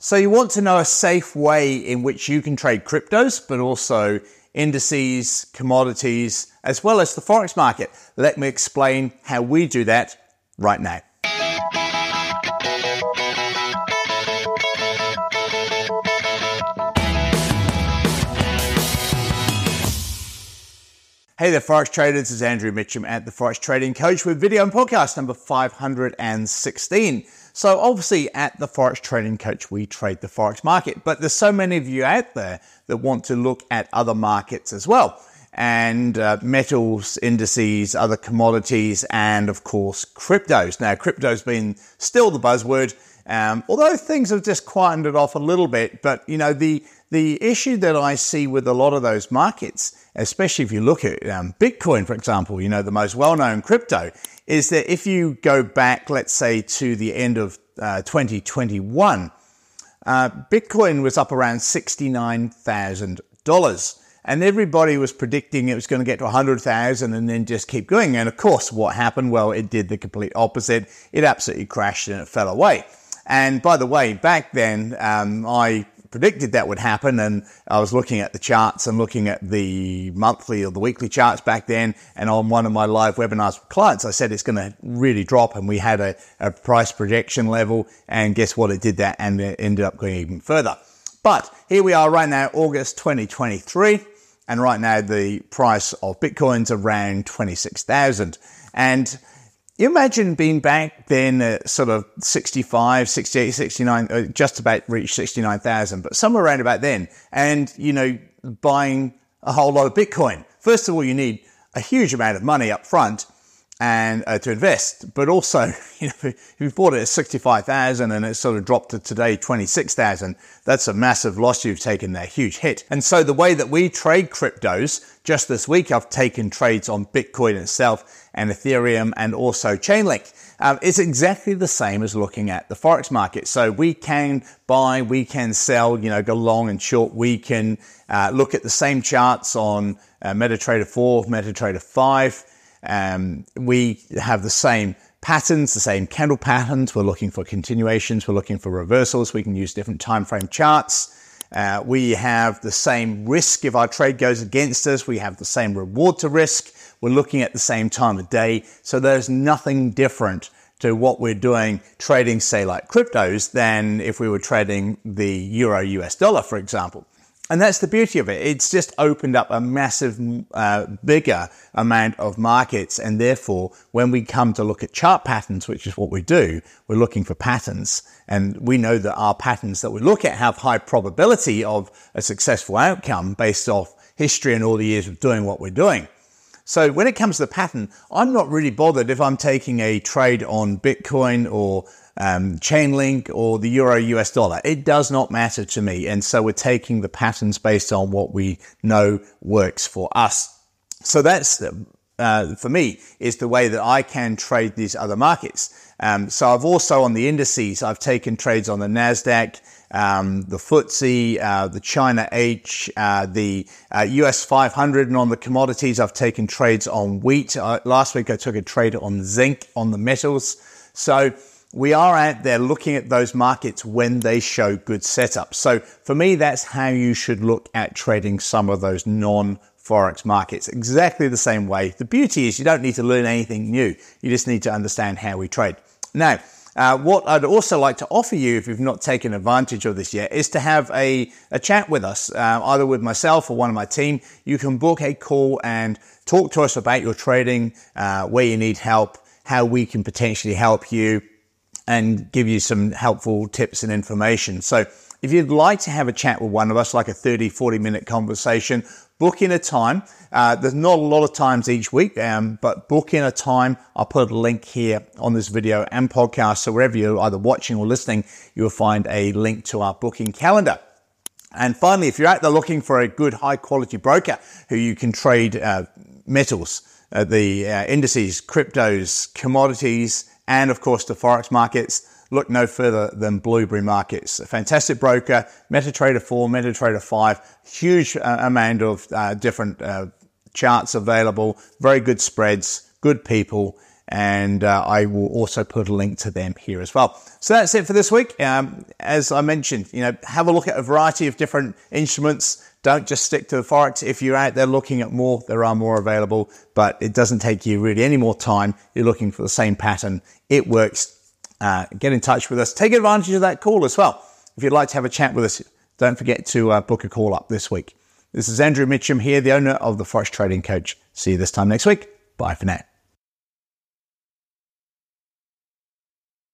So you want to know a safe way in which you can trade cryptos, but also indices, commodities, as well as the forex market. Let me explain how we do that right now. Hey there, Forex traders. This is Andrew Mitchem at the Forex Trading Coach with video and podcast number 516. So obviously at the Forex Trading Coach, we trade the Forex market, but there's so many of you out there that want to look at other markets as well and uh, metals, indices, other commodities, and of course cryptos. Now, crypto's been still the buzzword, um, although things have just quietened it off a little bit. But you know, the the issue that I see with a lot of those markets, especially if you look at um, Bitcoin, for example, you know, the most well-known crypto, is that if you go back, let's say, to the end of uh, 2021, uh, Bitcoin was up around $69,000. And everybody was predicting it was going to get to 100,000 and then just keep going. And of course, what happened? Well, it did the complete opposite. It absolutely crashed and it fell away. And by the way, back then, um, I predicted that would happen. And I was looking at the charts and looking at the monthly or the weekly charts back then. And on one of my live webinars with clients, I said it's going to really drop. And we had a, a price projection level. And guess what? It did that and it ended up going even further. But here we are right now, August 2023. And right now the price of Bitcoin's around 26,000. And you imagine being back then at sort of 65, 68, 69, uh, just about reached 69,000, but somewhere around about then. And, you know, buying a whole lot of Bitcoin. First of all, you need a huge amount of money up front and uh, to invest. But also, you know, if you bought it at 65,000 and it sort of dropped to today 26,000, that's a massive loss you've taken there, huge hit. And so the way that we trade cryptos, just this week I've taken trades on Bitcoin itself and Ethereum and also Chainlink. Um, it's exactly the same as looking at the forex market. So we can buy, we can sell, you know, go long and short. We can uh, look at the same charts on uh, MetaTrader 4, MetaTrader 5. Um, we have the same patterns, the same candle patterns. We're looking for continuations. We're looking for reversals. We can use different time frame charts. Uh, we have the same risk if our trade goes against us. We have the same reward to risk. We're looking at the same time of day. So there's nothing different to what we're doing trading, say, like cryptos than if we were trading the euro US dollar, for example. And that's the beauty of it. It's just opened up a massive, uh, bigger amount of markets. And therefore, when we come to look at chart patterns, which is what we do, we're looking for patterns. And we know that our patterns that we look at have high probability of a successful outcome based off history and all the years of doing what we're doing. So when it comes to the pattern, I'm not really bothered if I'm taking a trade on Bitcoin or um, Chainlink or the Euro US dollar. It does not matter to me. And so we're taking the patterns based on what we know works for us. So that's, uh, for me, is the way that I can trade these other markets. Um, so I've also on the indices, I've taken trades on the NASDAQ, um, the FTSE, uh, the China H, uh, the uh, US 500, and on the commodities, I've taken trades on wheat. Uh, last week, I took a trade on zinc, on the metals. So we are out there looking at those markets when they show good setup. So for me, that's how you should look at trading some of those non Forex markets exactly the same way. The beauty is you don't need to learn anything new. You just need to understand how we trade. Now, uh, what I'd also like to offer you, if you've not taken advantage of this yet, is to have a, a chat with us, uh, either with myself or one of my team. You can book a call and talk to us about your trading, uh, where you need help, how we can potentially help you, and give you some helpful tips and information. So if you'd like to have a chat with one of us, like a 30, 40 minute conversation, book in a time. Uh, there's not a lot of times each week, um, but book in a time. I'll put a link here on this video and podcast. So wherever you're either watching or listening, you'll find a link to our booking calendar. And finally, if you're out there looking for a good high quality broker who you can trade uh, metals, uh, the uh, indices, cryptos, commodities, and of course the forex markets, look no further than Blueberry Markets. A fantastic broker, MetaTrader 4, MetaTrader 5, huge uh, amount of uh, different uh, charts available, very good spreads, good people, and uh, I will also put a link to them here as well. So that's it for this week. Um, as I mentioned, you know, have a look at a variety of different instruments. Don't just stick to the Forex. If you're out there looking at more, there are more available, but it doesn't take you really any more time. You're looking for the same pattern. It works. Uh, get in touch with us. Take advantage of that call as well. If you'd like to have a chat with us, don't forget to uh, book a call up this week. This is Andrew Mitchem here, the owner of the Forex Trading Coach. See you this time next week. Bye for now.